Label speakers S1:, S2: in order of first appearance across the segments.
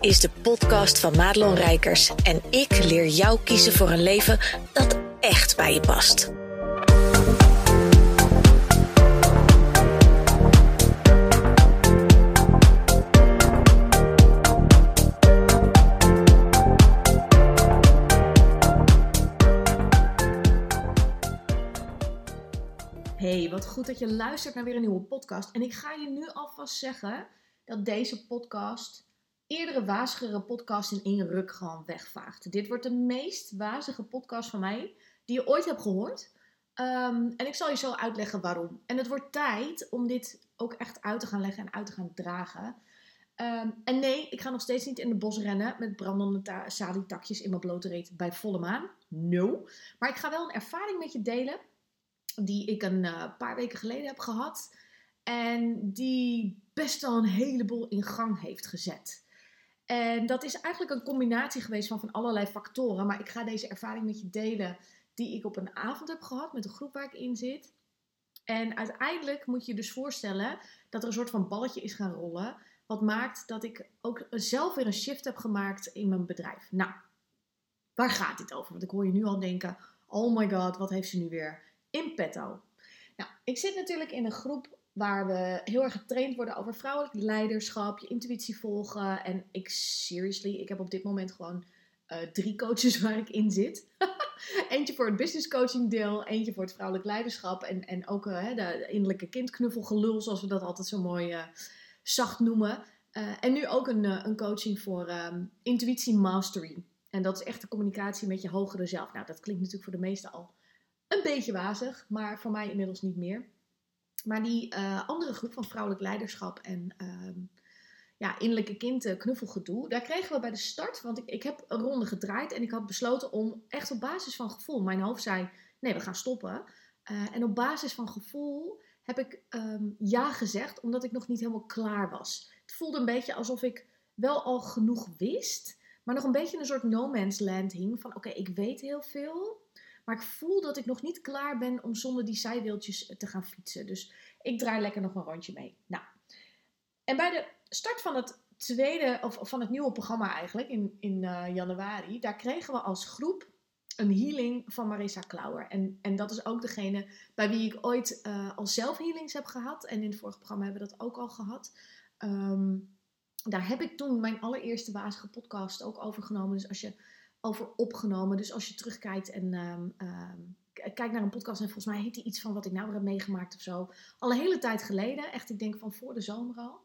S1: is de podcast van Madelon Rijkers en ik leer jou kiezen voor een leven dat echt bij je past.
S2: Hey, wat goed dat je luistert naar weer een nieuwe podcast. En ik ga je nu alvast zeggen dat deze podcast eerdere wazigere podcast in één ruk gewoon wegvaagt. Dit wordt de meest wazige podcast van mij die je ooit hebt gehoord. Ehm, en ik zal je zo uitleggen waarom. En het wordt tijd om dit ook echt uit te gaan leggen en uit te gaan dragen. Ehm, en nee, ik ga nog steeds niet in de bos rennen met brandende salietakjes in mijn blote reet bij volle maan. No. Maar ik ga wel een ervaring met je delen die ik een uh, paar weken geleden heb gehad. En die best wel een heleboel in gang heeft gezet. En dat is eigenlijk een combinatie geweest van, van allerlei factoren. Maar ik ga deze ervaring met je delen die ik op een avond heb gehad met de groep waar ik in zit. En uiteindelijk moet je je dus voorstellen dat er een soort van balletje is gaan rollen. Wat maakt dat ik ook zelf weer een shift heb gemaakt in mijn bedrijf. Nou, waar gaat dit over? Want ik hoor je nu al denken: oh my god, wat heeft ze nu weer in petto? Nou, ik zit natuurlijk in een groep waar we heel erg getraind worden over vrouwelijk leiderschap, je intuïtie volgen. En ik, seriously, ik heb op dit moment gewoon uh, drie coaches waar ik in zit. eentje voor het business coaching deel, eentje voor het vrouwelijk leiderschap en, en ook uh, de innerlijke kindknuffelgelul, zoals we dat altijd zo mooi uh, zacht noemen. en nu ook een, een coaching voor um, intuïtie mastery. En dat is echt de communicatie met je hogere zelf. Nou, dat klinkt natuurlijk voor de meesten al een beetje wazig, maar voor mij inmiddels niet meer. Maar die uh, andere groep van vrouwelijk leiderschap en uh, ja, innerlijke kind knuffelgedoe, daar kregen we bij de start, want ik, ik heb een ronde gedraaid en ik had besloten om echt op basis van gevoel, mijn hoofd zei, nee, we gaan stoppen. Uh, en op basis van gevoel heb ik um, ja gezegd, omdat ik nog niet helemaal klaar was. Het voelde een beetje alsof ik wel al genoeg wist, maar nog een beetje een soort no man's land hing van, oké, ik weet heel veel, maar ik voel dat ik nog niet klaar ben om zonder die zijwieltjes te gaan fietsen. Dus ik draai lekker nog een rondje mee. Nou, en bij de start van het tweede, of van het nieuwe programma eigenlijk, in, in uh, januari, daar kregen we als groep een healing van Marissa Klauwer. En, en dat is ook degene bij wie ik ooit uh, al zelf healings heb gehad. En in het vorige programma hebben we dat ook al gehad. Um, daar heb ik toen mijn allereerste wazige podcast ook over genomen. Dus als je over opgenomen. Dus als je terugkijkt en um, um, kijkt naar een podcast en volgens mij heet die iets van wat ik nou heb meegemaakt of zo. Al een hele tijd geleden, echt ik denk van voor de zomer al.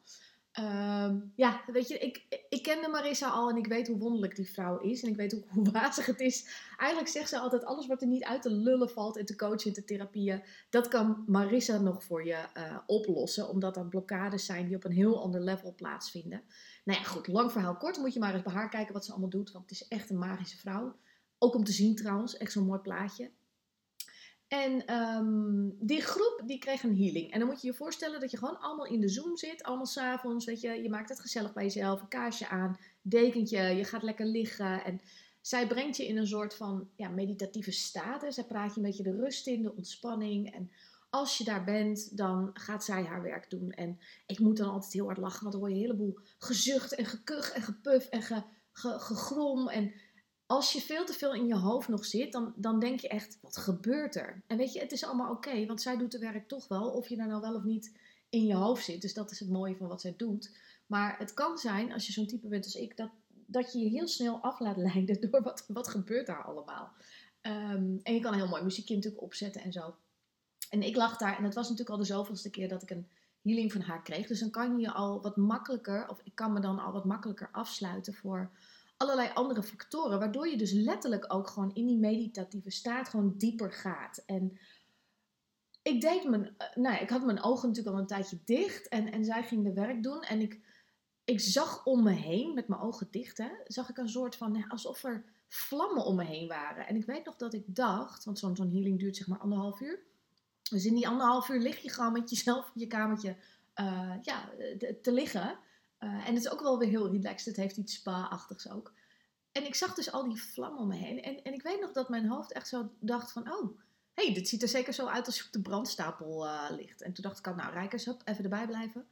S2: Um, ja, weet je, ik, ik kende Marissa al en ik weet hoe wonderlijk die vrouw is. En ik weet ook hoe wazig het is. Eigenlijk zegt ze altijd, alles wat er niet uit te lullen valt in te coachen, in te therapieën, dat kan Marissa nog voor je uh, oplossen. Omdat er blokkades zijn die op een heel ander level plaatsvinden. Nou ja, goed, lang verhaal kort. Moet je maar eens bij haar kijken wat ze allemaal doet. Want het is echt een magische vrouw. Ook om te zien trouwens, echt zo'n mooi plaatje. En um, die groep die kreeg een healing. En dan moet je je voorstellen dat je gewoon allemaal in de Zoom zit. Allemaal s'avonds, weet je. Je maakt het gezellig bij jezelf. Een kaarsje aan, dekentje. Je gaat lekker liggen. En zij brengt je in een soort van ja, meditatieve staat. Hè. Zij praat je een beetje de rust in, de ontspanning. En als je daar bent, dan gaat zij haar werk doen. En ik moet dan altijd heel hard lachen. Want dan hoor je een heleboel gezucht en gekuch en gepuf en ge, ge, gegrom. En als je veel te veel in je hoofd nog zit, dan, dan denk je echt, wat gebeurt er? En weet je, het is allemaal oké, want zij doet het werk toch wel, of je daar nou wel of niet in je hoofd zit. Dus dat is het mooie van wat zij doet. Maar het kan zijn, als je zo'n type bent als ik, dat, dat je je heel snel af laat leiden door wat, wat gebeurt daar allemaal. Um, en je kan heel mooi muziekje natuurlijk opzetten en zo. En ik lag daar, en het was natuurlijk al de zoveelste keer dat ik een healing van haar kreeg. Dus dan kan je al wat makkelijker, of ik kan me dan al wat makkelijker afsluiten voor allerlei andere factoren, waardoor je dus letterlijk ook gewoon in die meditatieve staat gewoon dieper gaat. En ik deed mijn, eh, nou ja, ik had mijn ogen natuurlijk al een tijdje dicht en, en zij ging de werk doen en ik, ik zag om me heen, met mijn ogen dicht, hè, zag ik een soort van, alsof er vlammen om me heen waren. En ik weet nog dat ik dacht, want zo'n healing duurt zeg maar anderhalf uur. Dus in die anderhalf uur lig je gewoon met jezelf in je kamertje uh, ja, te liggen. Uh, en het is ook wel weer heel relaxed. Het heeft iets spa-achtigs ook. En ik zag dus al die vlammen om me heen. En, en ik weet nog dat mijn hoofd echt zo dacht van... Oh, hey, dit ziet er zeker zo uit als je op de brandstapel uh, ligt. En toen dacht ik al, nou Rijkers, hup, even erbij blijven.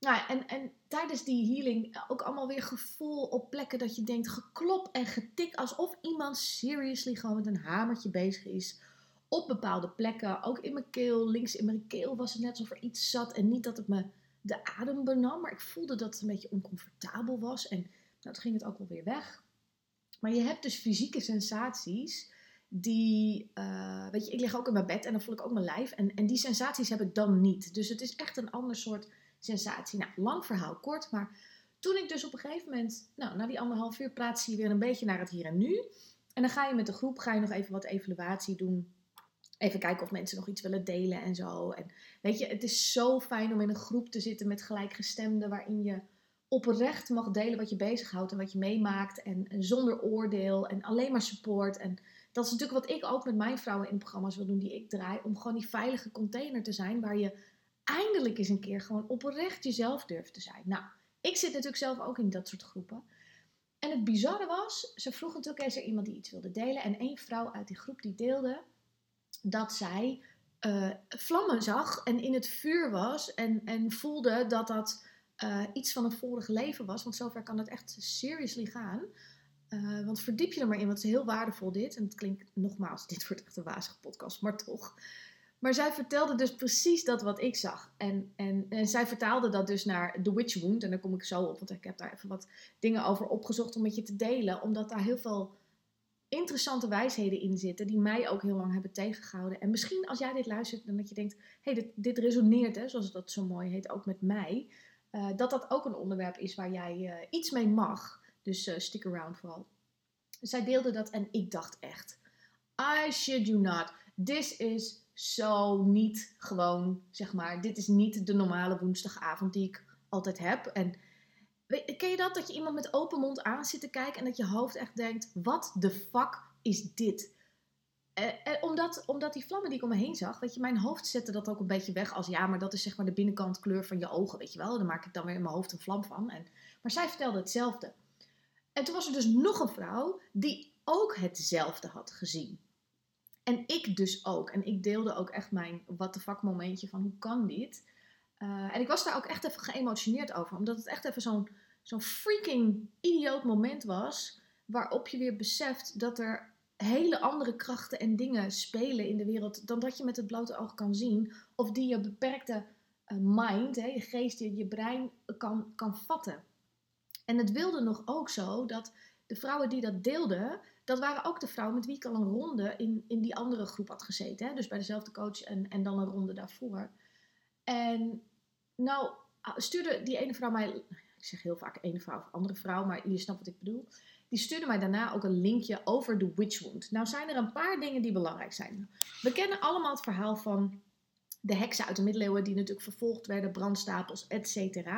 S2: Nou, en, en tijdens die healing ook allemaal weer gevoel op plekken dat je denkt geklop en getik. Alsof iemand seriously gewoon met een hamertje bezig is. Op bepaalde plekken. Ook in mijn keel. Links in mijn keel was het net alsof er iets zat. En niet dat het me de adem benam. Maar ik voelde dat het een beetje oncomfortabel was. En nou, toen ging het ook wel weer weg. Maar je hebt dus fysieke sensaties die, uh, weet je, ik lig ook in mijn bed en dan voel ik ook mijn lijf. En, en die sensaties heb ik dan niet. Dus het is echt een ander soort sensatie. Nou, lang verhaal kort, maar toen ik dus op een gegeven moment, nou, na die anderhalf uur praat je weer een beetje naar het hier en nu. En dan ga je met de groep, ga je nog even wat evaluatie doen. Even kijken of mensen nog iets willen delen en zo. En weet je, het is zo fijn om in een groep te zitten met gelijkgestemden, waarin je oprecht mag delen wat je bezighoudt en wat je meemaakt. En, zonder oordeel en alleen maar support. En dat is natuurlijk wat ik ook met mijn vrouwen in programma's wil doen die ik draai. Om gewoon die veilige container te zijn waar je eindelijk eens een keer gewoon oprecht jezelf durft te zijn. Nou, ik zit natuurlijk zelf ook in dat soort groepen. En het bizarre was, ze vroeg natuurlijk, is er iemand die iets wilde delen? En één vrouw uit die groep die deelde dat zij uh, vlammen zag en in het vuur was en, en voelde dat dat uh, iets van een vorige leven was. Want zover kan het echt seriously gaan. Uh, want verdiep je er maar in, want het is heel waardevol dit. En het klinkt nogmaals, dit wordt echt een wazige podcast, maar toch. Maar zij vertelde dus precies dat wat ik zag. En, en, en zij vertaalde dat dus naar The Witch Wound. En daar kom ik zo op, want ik heb daar even wat dingen over opgezocht om met je te delen. Omdat daar heel veel interessante wijsheden in zitten die mij ook heel lang hebben tegengehouden. En misschien als jij dit luistert, dan dat je denkt, hey, dit, dit resoneert, hè, zoals dat zo mooi heet, ook met mij. Uh, dat dat ook een onderwerp is waar jij uh, iets mee mag. Dus uh, stick around vooral. Zij deelde dat en ik dacht echt, I shit you not. This is zo niet gewoon, zeg maar, dit is niet de normale woensdagavond die ik altijd heb. En ken je dat? Dat je iemand met open mond aan zit te kijken en dat je hoofd echt denkt, wat de fuck is dit? Eh, eh, omdat, omdat die vlammen die ik om me heen zag, weet je, mijn hoofd zette dat ook een beetje weg als ja, maar dat is zeg maar de binnenkant kleur van je ogen, weet je wel. Dan maak ik dan weer in mijn hoofd een vlam van. En, maar zij vertelde hetzelfde. En toen was er dus nog een vrouw die ook hetzelfde had gezien. En ik dus ook. En ik deelde ook echt mijn what the fuck momentje van hoe kan dit? Uh, en ik was daar ook echt even geëmotioneerd over. Omdat het echt even zo'n freaking idioot moment was. Waarop je weer beseft dat er hele andere krachten en dingen spelen in de wereld. Dan dat je met het blote oog kan zien. Of die je beperkte uh, mind, hè, je geest, je, je brein kan, kan vatten. En het wilde nog ook zo dat de vrouwen die dat deelden dat waren ook de vrouwen met wie ik al een ronde in, in die andere groep had gezeten. Hè? Dus bij dezelfde coach en, en dan een ronde daarvoor. En nou ah, stuurde die ene vrouw mij, ik zeg heel vaak ene vrouw of andere vrouw, maar je snapt wat ik bedoel. Die stuurde mij daarna ook een linkje over de witch wound. Nou zijn er een paar dingen die belangrijk zijn. We kennen allemaal het verhaal van de heksen uit de middeleeuwen die natuurlijk vervolgd werden, brandstapels, etc.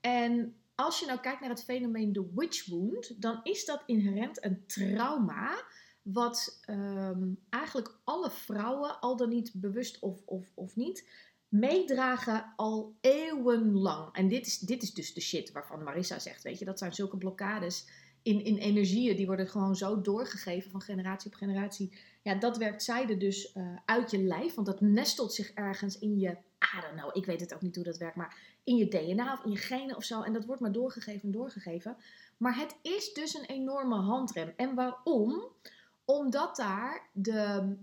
S2: En als je nou kijkt naar het fenomeen de witch wound, dan is dat inherent een trauma. Wat ehm, eigenlijk alle vrouwen, al dan niet bewust of, of, of niet, meedragen al eeuwenlang. En dit is, dit is dus de shit waarvan Marissa zegt, weet je, dat zijn zulke blokkades in, in energieën, die worden gewoon zo doorgegeven van generatie op generatie. Ja, dat werkt zijde dus uh, uit je lijf, want dat nestelt zich ergens in je, I don't know, ik weet het ook niet hoe dat werkt, maar in je DNA of in je genen of zo. En dat wordt maar doorgegeven en doorgegeven. Maar het is dus een enorme handrem. En waarom? Omdat daar de,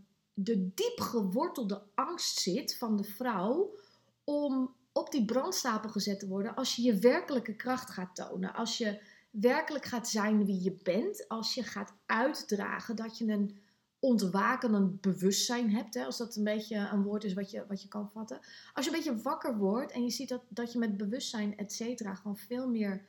S2: de diep gewortelde angst zit van de vrouw om op die brandstapel gezet te worden als je je werkelijke kracht gaat tonen. Als je werkelijk gaat zijn wie je bent. Als je gaat uitdragen dat je een ontwakenend bewustzijn hebt. Hè, als dat een beetje een woord is wat je, wat je kan vatten. Als je een beetje wakker wordt en je ziet dat, dat je met bewustzijn, et cetera, gewoon veel meer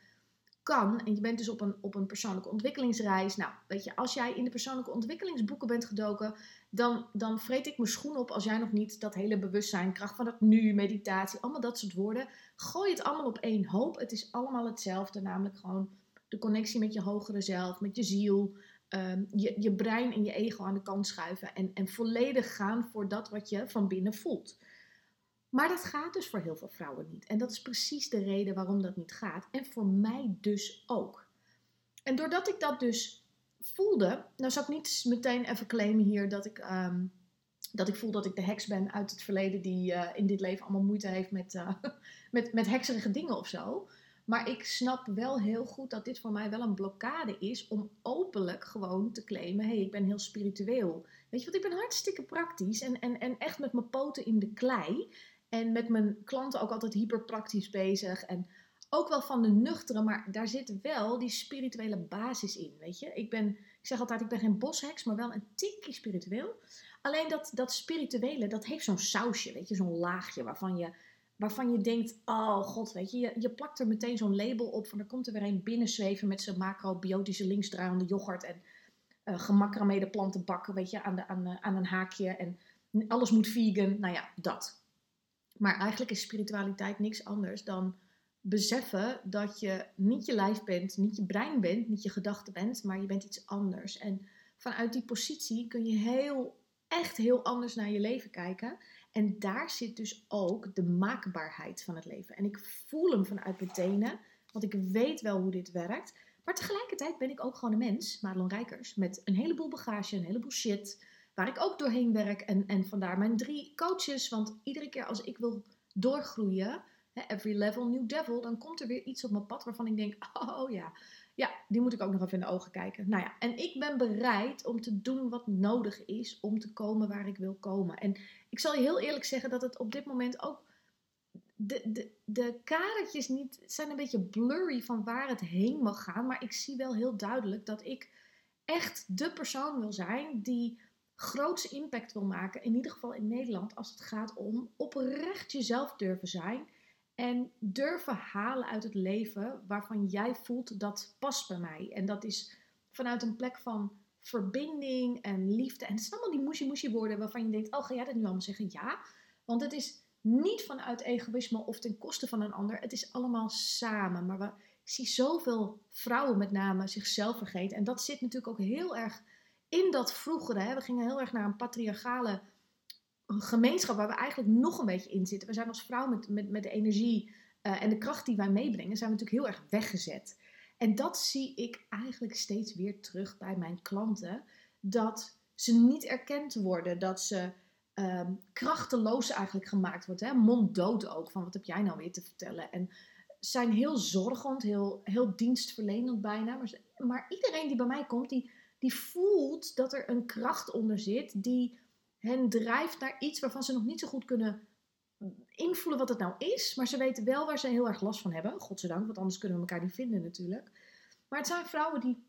S2: En je bent dus op een, op een persoonlijke ontwikkelingsreis. Nou, weet je, als jij in de persoonlijke ontwikkelingsboeken bent gedoken, dan, dan vreet ik mijn schoen op als jij nog niet dat hele bewustzijn, kracht van het nu, meditatie, allemaal dat soort woorden. Gooi het allemaal op één hoop. Het is allemaal hetzelfde, namelijk gewoon de connectie met je hogere zelf, met je ziel, um, je, je brein en je ego aan de kant schuiven en, en volledig gaan voor dat wat je van binnen voelt. Maar dat gaat dus voor heel veel vrouwen niet. En dat is precies de reden waarom dat niet gaat. En voor mij dus ook. En doordat ik dat dus voelde, nou zal ik niet meteen even claimen hier dat ik um, dat ik voel dat ik de heks ben uit het verleden die eh, in dit leven allemaal moeite heeft met, uh, met, met hekserige dingen of zo. Maar ik snap wel heel goed dat dit voor mij wel een blokkade is om openlijk gewoon te claimen: hé, hey, ik ben heel spiritueel. Weet je wat, ik ben hartstikke praktisch en, en, en echt met mijn poten in de klei. En met mijn klanten ook altijd hyperpraktisch bezig. En ook wel van de nuchtere, maar daar zit wel die spirituele basis in. Weet je, ik ben, ik zeg altijd, ik ben geen bosheks, maar wel een tikkie spiritueel. Alleen dat, dat spirituele, dat heeft zo'n sausje, weet je, zo'n laagje waarvan je, waarvan je denkt, oh god, weet je, je, je plakt er meteen zo'n label op van er komt er weer een binnenzweven met zijn macrobiotische linksdraaiende yoghurt en uh, gemakrameerde planten bakken, weet je, aan, de, aan, aan een haakje en alles moet vegan, nou ja, dat. Maar eigenlijk is spiritualiteit niks anders dan beseffen dat je niet je lijf bent, niet je brein bent, niet je gedachten bent, maar je bent iets anders. En vanuit die positie kun je heel, echt heel anders naar je leven kijken. En daar zit dus ook de maakbaarheid van het leven. En ik voel hem vanuit mijn tenen, want ik weet wel hoe dit werkt. Maar tegelijkertijd ben ik ook gewoon een mens, Madelon Rijkers, met een heleboel bagage, een heleboel shit, waar ik ook doorheen werk. En, en vandaar mijn drie coaches, want iedere keer als ik wil doorgroeien, every level new devil, dan komt er weer iets op mijn pad waarvan ik denk, oh ja, ja, die moet ik ook nog even in de ogen kijken. Nou ja, en ik ben bereid om te doen wat nodig is om te komen waar ik wil komen. En ik zal je heel eerlijk zeggen dat het op dit moment ook de, de, de kadertjes niet zijn een beetje blurry van waar het heen mag gaan. Maar ik zie wel heel duidelijk dat ik echt de persoon wil zijn die grootste impact wil maken. In ieder geval in Nederland als het gaat om oprecht jezelf durven zijn. En durven halen uit het leven waarvan jij voelt dat past bij mij. En dat is vanuit een plek van verbinding en liefde. En het zijn allemaal die moesie woorden waarvan je denkt, oh ga jij dat nu allemaal zeggen? Ja, want het is niet vanuit egoïsme of ten koste van een ander. Het is allemaal samen. Maar we, ik zie zoveel vrouwen met name zichzelf vergeten. En dat zit natuurlijk ook heel erg in dat vroegere. Hè. We gingen heel erg naar een patriarchale gemeenschap waar we eigenlijk nog een beetje in zitten. We zijn als vrouw met, met, met de energie uh, en de kracht die wij meebrengen, zijn we natuurlijk heel erg weggezet. En dat zie ik eigenlijk steeds weer terug bij mijn klanten. Dat ze niet erkend worden, dat ze um, krachteloos eigenlijk gemaakt wordt. Hè? Monddood ook, van wat heb jij nou weer te vertellen? En zijn heel zorgend, heel, heel dienstverlenend bijna. Maar, maar iedereen die bij mij komt, die, die voelt dat er een kracht onder zit die hen drijft naar iets waarvan ze nog niet zo goed kunnen invoelen wat het nou is. Maar ze weten wel waar ze heel erg last van hebben. Godzijdank, want anders kunnen we elkaar niet vinden natuurlijk. Maar het zijn vrouwen die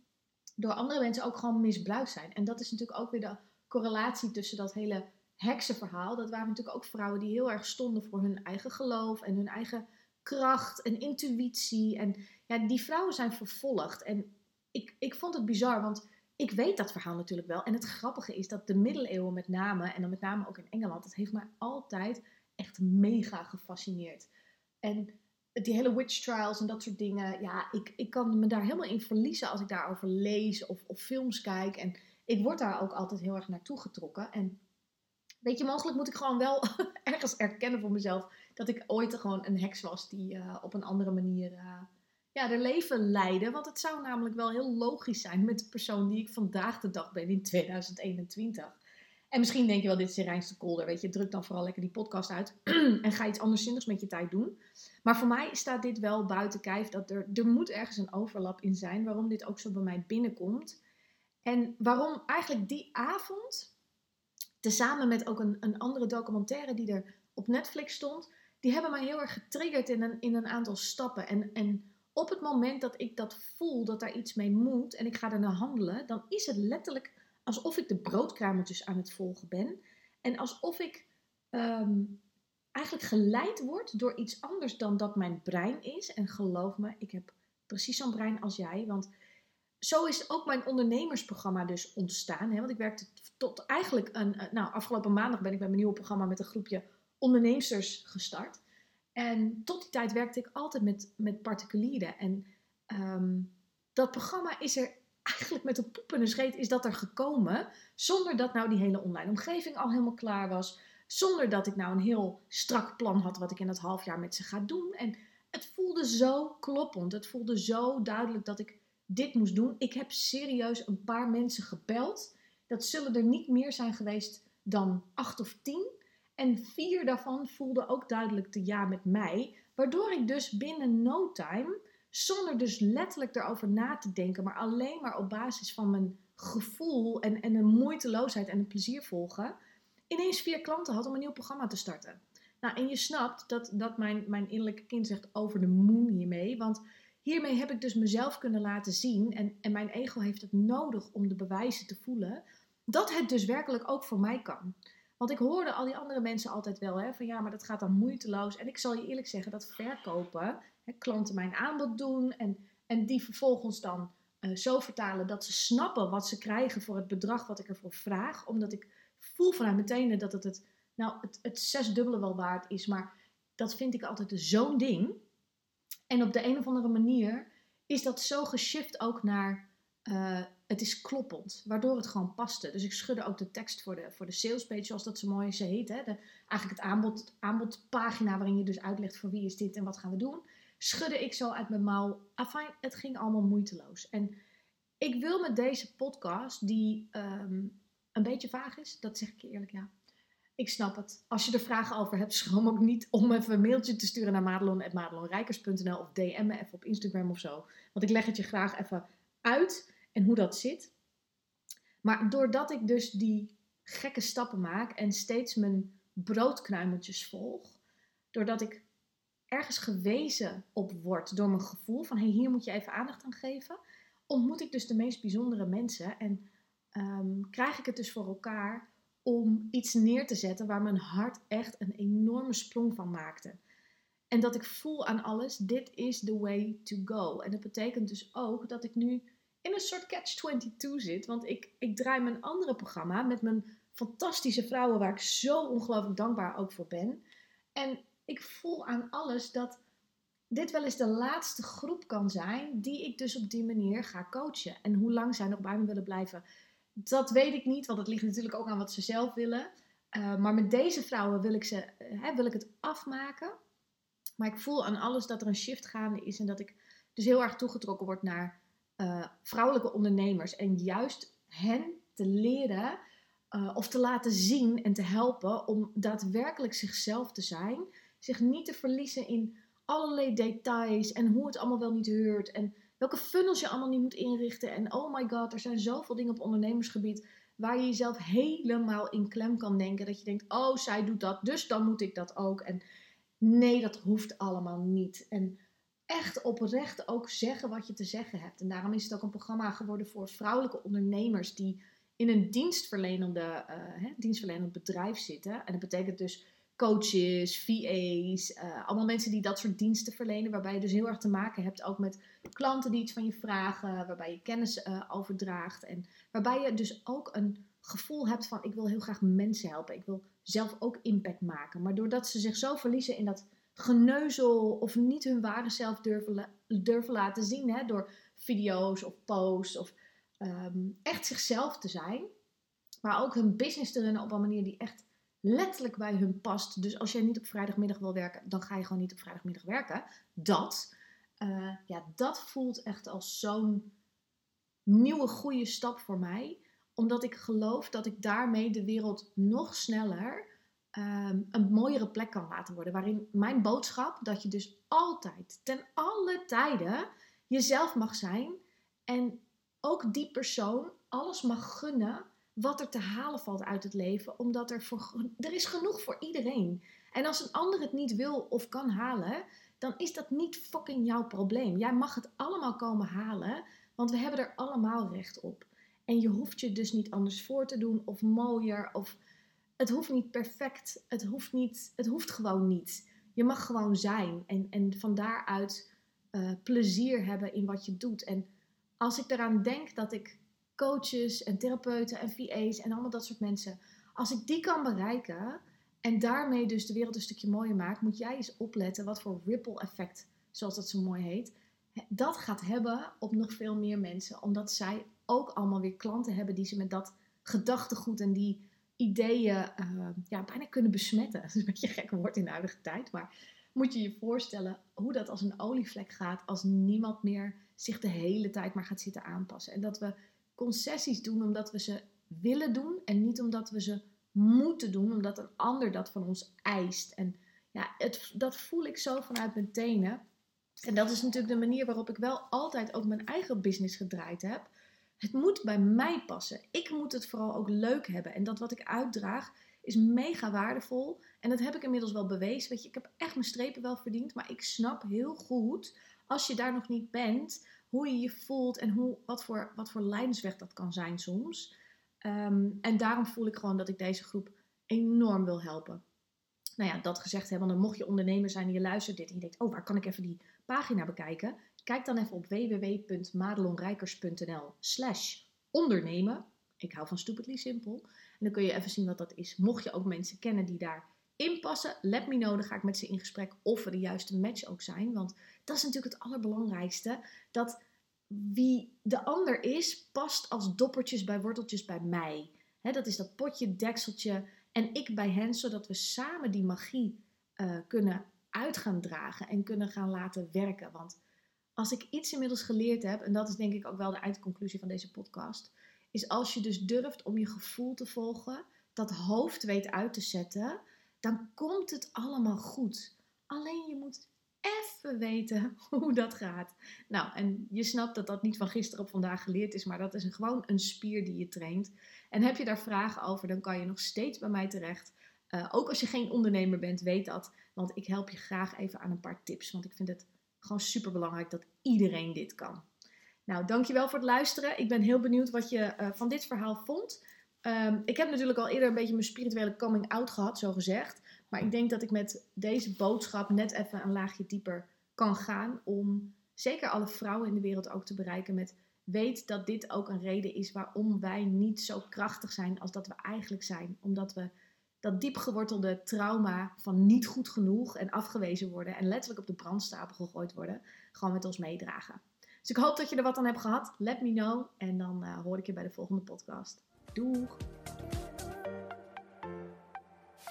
S2: door andere mensen ook gewoon misbruikt zijn. En dat is natuurlijk ook weer de correlatie tussen dat hele heksenverhaal. Dat waren natuurlijk ook vrouwen die heel erg stonden voor hun eigen geloof en hun eigen kracht en intuïtie. En ja, die vrouwen zijn vervolgd. En ik, ik vond het bizar, want ik weet dat verhaal natuurlijk wel. En het grappige is dat de middeleeuwen met name, en dan met name ook in Engeland, dat heeft mij altijd echt mega gefascineerd. En die hele witch trials en dat soort dingen, ja, ik, ik kan me daar helemaal in verliezen als ik daarover lees of, films kijk. En ik word daar ook altijd heel erg naartoe getrokken. En weet je, mogelijk moet ik gewoon wel ergens erkennen voor mezelf dat ik ooit gewoon een heks was die uh, op een andere manier uh, ja, de leven leiden. Want het zou namelijk wel heel logisch zijn met de persoon die ik vandaag de dag ben in 2021. En misschien denk je wel, dit is Rijnste Kolder. Weet je, druk dan vooral lekker die podcast uit. en ga iets anderszinnigs met je tijd doen. Maar voor mij staat dit wel buiten kijf. Dat er, er moet ergens een overlap in zijn. Waarom dit ook zo bij mij binnenkomt. En waarom eigenlijk die avond, tezamen met ook een, een andere documentaire die er op Netflix stond. Die hebben mij heel erg getriggerd in een, in een aantal stappen. En, en op het moment dat ik dat voel, dat daar iets mee moet en ik ga naar handelen, dan is het letterlijk alsof ik de broodkruimeltjes aan het volgen ben. En alsof ik ehm, eigenlijk geleid word door iets anders dan dat mijn brein is. En geloof me, ik heb precies zo'n brein als jij. Want zo is ook mijn ondernemersprogramma dus ontstaan. Hè? Want ik werkte tot eigenlijk een. Nou, afgelopen maandag ben ik met mijn nieuwe programma met een groepje onderneemsters gestart. En tot die tijd werkte ik altijd met, met particulieren. En ehm, dat programma is er eigenlijk met een poep en een scheet is dat er gekomen. Zonder dat nou die hele online omgeving al helemaal klaar was. Zonder dat ik nou een heel strak plan had wat ik in dat half jaar met ze ga doen. En het voelde zo kloppend. Het voelde zo duidelijk dat ik dit moest doen. Ik heb serieus een paar mensen gebeld. Dat zullen er niet meer zijn geweest dan acht of tien. En vier daarvan voelden ook duidelijk de ja met mij. Waardoor ik dus binnen no time, zonder dus letterlijk erover na te denken, maar alleen maar op basis van mijn gevoel en, en een moeiteloosheid en een plezier volgen, ineens vier klanten had om een nieuw programma te starten. Nou, en je snapt dat, dat mijn, mijn innerlijke kind zegt over de moon hiermee. Want hiermee heb ik dus mezelf kunnen laten zien. En, en mijn ego heeft het nodig om de bewijzen te voelen. Dat het dus werkelijk ook voor mij kan. Want ik hoorde al die andere mensen altijd wel hè, van ja, maar dat gaat dan moeiteloos. En ik zal je eerlijk zeggen dat verkopen, hè, klanten mijn aanbod doen en, en die vervolgens dan uh, zo vertalen dat ze snappen wat ze krijgen voor het bedrag wat ik ervoor vraag. Omdat ik voel vanuit meteen dat het het, nou, het, het zesdubbele wel waard is. Maar dat vind ik altijd zo'n ding. En op de een of andere manier is dat zo geshift ook naar uh, het is kloppend, waardoor het gewoon paste. Dus ik schudde ook de tekst voor de, voor de salespage, zoals dat zo mooi ze heet. Hè? De, eigenlijk het aanbod, aanbodpagina waarin je dus uitlegt voor wie is dit en wat gaan we doen. Schudde ik zo uit mijn mouw. Afijn, het ging allemaal moeiteloos. En ik wil met deze podcast, die um, een beetje vaag is, dat zeg ik je eerlijk ja. Ik snap het. Als je er vragen over hebt, schroom ook niet om even een mailtje te sturen naar madelon.madelonrijkers.nl of DM me even op Instagram of zo. Want ik leg het je graag even uit en hoe dat zit. Maar doordat ik dus die gekke stappen maak en steeds mijn broodkruimeltjes volg, doordat ik ergens gewezen op word door mijn gevoel van hey, hier moet je even aandacht aan geven, ontmoet ik dus de meest bijzondere mensen en um, krijg ik het dus voor elkaar om iets neer te zetten waar mijn hart echt een enorme sprong van maakte. En dat ik voel aan alles, dit is the way to go. En dat betekent dus ook dat ik nu in een soort catch-22 zit. Want ik, ik draai mijn andere programma met mijn fantastische vrouwen, waar ik zo ongelooflijk dankbaar ook voor ben. En ik voel aan alles dat dit wel eens de laatste groep kan zijn die ik dus op die manier ga coachen. En hoe lang zij nog bij me willen blijven, dat weet ik niet, want het ligt natuurlijk ook aan wat ze zelf willen. Uh, maar met deze vrouwen wil ik, ze, uh, wil ik het afmaken. Maar ik voel aan alles dat er een shift gaande is en dat ik dus heel erg toegetrokken word naar uh, vrouwelijke ondernemers. En juist hen te leren of te laten zien en te helpen om daadwerkelijk zichzelf te zijn. Zich niet te verliezen in allerlei details en hoe het allemaal wel niet heurt. En welke funnels je allemaal niet moet inrichten. En oh my god, er zijn zoveel dingen op ondernemersgebied waar je jezelf helemaal in klem kan denken. Dat je denkt, oh zij doet dat, dus dan moet ik dat ook. En nee, dat hoeft allemaal niet. En echt oprecht ook zeggen wat je te zeggen hebt. En daarom is het ook een programma geworden voor vrouwelijke ondernemers die in een dienstverlenende, uh, dienstverlenend bedrijf zitten. En dat betekent dus coaches, VA's, uh, allemaal mensen die dat soort diensten verlenen, waarbij je dus heel erg te maken hebt ook met klanten die iets van je vragen, waarbij je kennis uh, overdraagt en waarbij je dus ook een gevoel hebt van ik wil heel graag mensen helpen, ik wil zelf ook impact maken. Maar doordat ze zich zo verliezen in dat geneuzel of niet hun ware zelf durven, durven laten zien hè, door video's of posts of um, echt zichzelf te zijn, maar ook hun business te runnen op een manier die echt letterlijk bij hun past. Dus als jij niet op vrijdagmiddag wil werken, dan ga je gewoon niet op vrijdagmiddag werken. Dat, uh, ja, dat voelt echt als zo'n nieuwe goede stap voor mij. Omdat ik geloof dat ik daarmee de wereld nog sneller um, een mooiere plek kan laten worden. Waarin mijn boodschap, dat je dus altijd, ten alle tijden, jezelf mag zijn. En ook die persoon alles mag gunnen wat er te halen valt uit het leven. Omdat er, voor, er is genoeg voor iedereen. En als een ander het niet wil of kan halen, dan is dat niet fucking jouw probleem. Jij mag het allemaal komen halen, want we hebben er allemaal recht op. En je hoeft je dus niet anders voor te doen of mooier of het hoeft niet perfect. Het hoeft, niet, het hoeft gewoon niet. Je mag gewoon zijn en, en van daaruit uh, plezier hebben in wat je doet. En als ik eraan denk dat ik coaches en therapeuten en VA's en allemaal dat soort mensen. Als ik die kan bereiken en daarmee dus de wereld een stukje mooier maak, moet jij eens opletten wat voor ripple effect, zoals dat zo mooi heet, dat gaat hebben op nog veel meer mensen. Omdat zij ook allemaal weer klanten hebben die ze met dat gedachtegoed en die ideeën uh, ja, bijna kunnen besmetten. Dat is een beetje een gek woord in de huidige tijd, maar moet je je voorstellen hoe dat als een olievlek gaat als niemand meer zich de hele tijd maar gaat zitten aanpassen. En dat we concessies doen omdat we ze willen doen en niet omdat we ze moeten doen omdat een ander dat van ons eist. En ja, het, dat voel ik zo vanuit mijn tenen. En dat is natuurlijk de manier waarop ik wel altijd ook mijn eigen business gedraaid heb. Het moet bij mij passen. Ik moet het vooral ook leuk hebben. En dat wat ik uitdraag is mega waardevol. En dat heb ik inmiddels wel bewezen. Weet je, ik heb echt mijn strepen wel verdiend. Maar ik snap heel goed, als je daar nog niet bent, hoe je je voelt en hoe, wat, voor, wat voor lijnsweg dat kan zijn soms. Ehm, en daarom voel ik gewoon dat ik deze groep enorm wil helpen. Nou ja, dat gezegd hebben, dan mocht je ondernemer zijn en je luistert dit en je denkt, oh, waar kan ik even die pagina bekijken? Kijk dan even op www.madelonrijkers.nl slash ondernemen. Ik hou van stupidly simpel. En dan kun je even zien wat dat is. Mocht je ook mensen kennen die daar inpassen, let me know. Dan ga ik met ze in gesprek of we de juiste match ook zijn. Want dat is natuurlijk het allerbelangrijkste. Dat wie de ander is, past als doppertjes bij worteltjes bij mij. dat is dat potje, dekseltje en ik bij hen, zodat we samen die magie uh, kunnen uit gaan dragen en kunnen gaan laten werken. Want als ik iets inmiddels geleerd heb, en dat is denk ik ook wel de eindconclusie van deze podcast, is als je dus durft om je gevoel te volgen, dat hoofd weet uit te zetten, dan komt het allemaal goed. Alleen je moet even weten hoe dat gaat. Nou, en je snapt dat dat niet van gisteren op vandaag geleerd is, maar dat is gewoon een spier die je traint. En heb je daar vragen over, dan kan je nog steeds bij mij terecht. Uh, ook als je geen ondernemer bent, weet dat. Want ik help je graag even aan een paar tips. Want ik vind het gewoon super belangrijk dat iedereen dit kan. Nou, dankjewel voor het luisteren. Ik ben heel benieuwd wat je uh, van dit verhaal vond. Um, ik heb natuurlijk al eerder een beetje mijn spirituele coming out gehad, zo gezegd. Maar ik denk dat ik met deze boodschap net even een laagje dieper kan gaan. Om zeker alle vrouwen in de wereld ook te bereiken met weet dat dit ook een reden is waarom wij niet zo krachtig zijn als dat we eigenlijk zijn. Omdat we dat diep gewortelde trauma van niet goed genoeg en afgewezen worden en letterlijk op de brandstapel gegooid worden, gewoon met ons meedragen. Dus ik hoop dat je er wat aan hebt gehad. Let me know en dan uh, hoor ik je bij de volgende podcast. Doeg!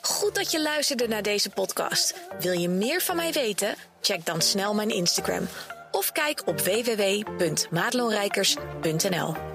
S1: Goed dat je luisterde naar deze podcast. Wil je meer van mij weten? Check dan snel mijn Instagram of kijk op www.madelonrijkers.nl.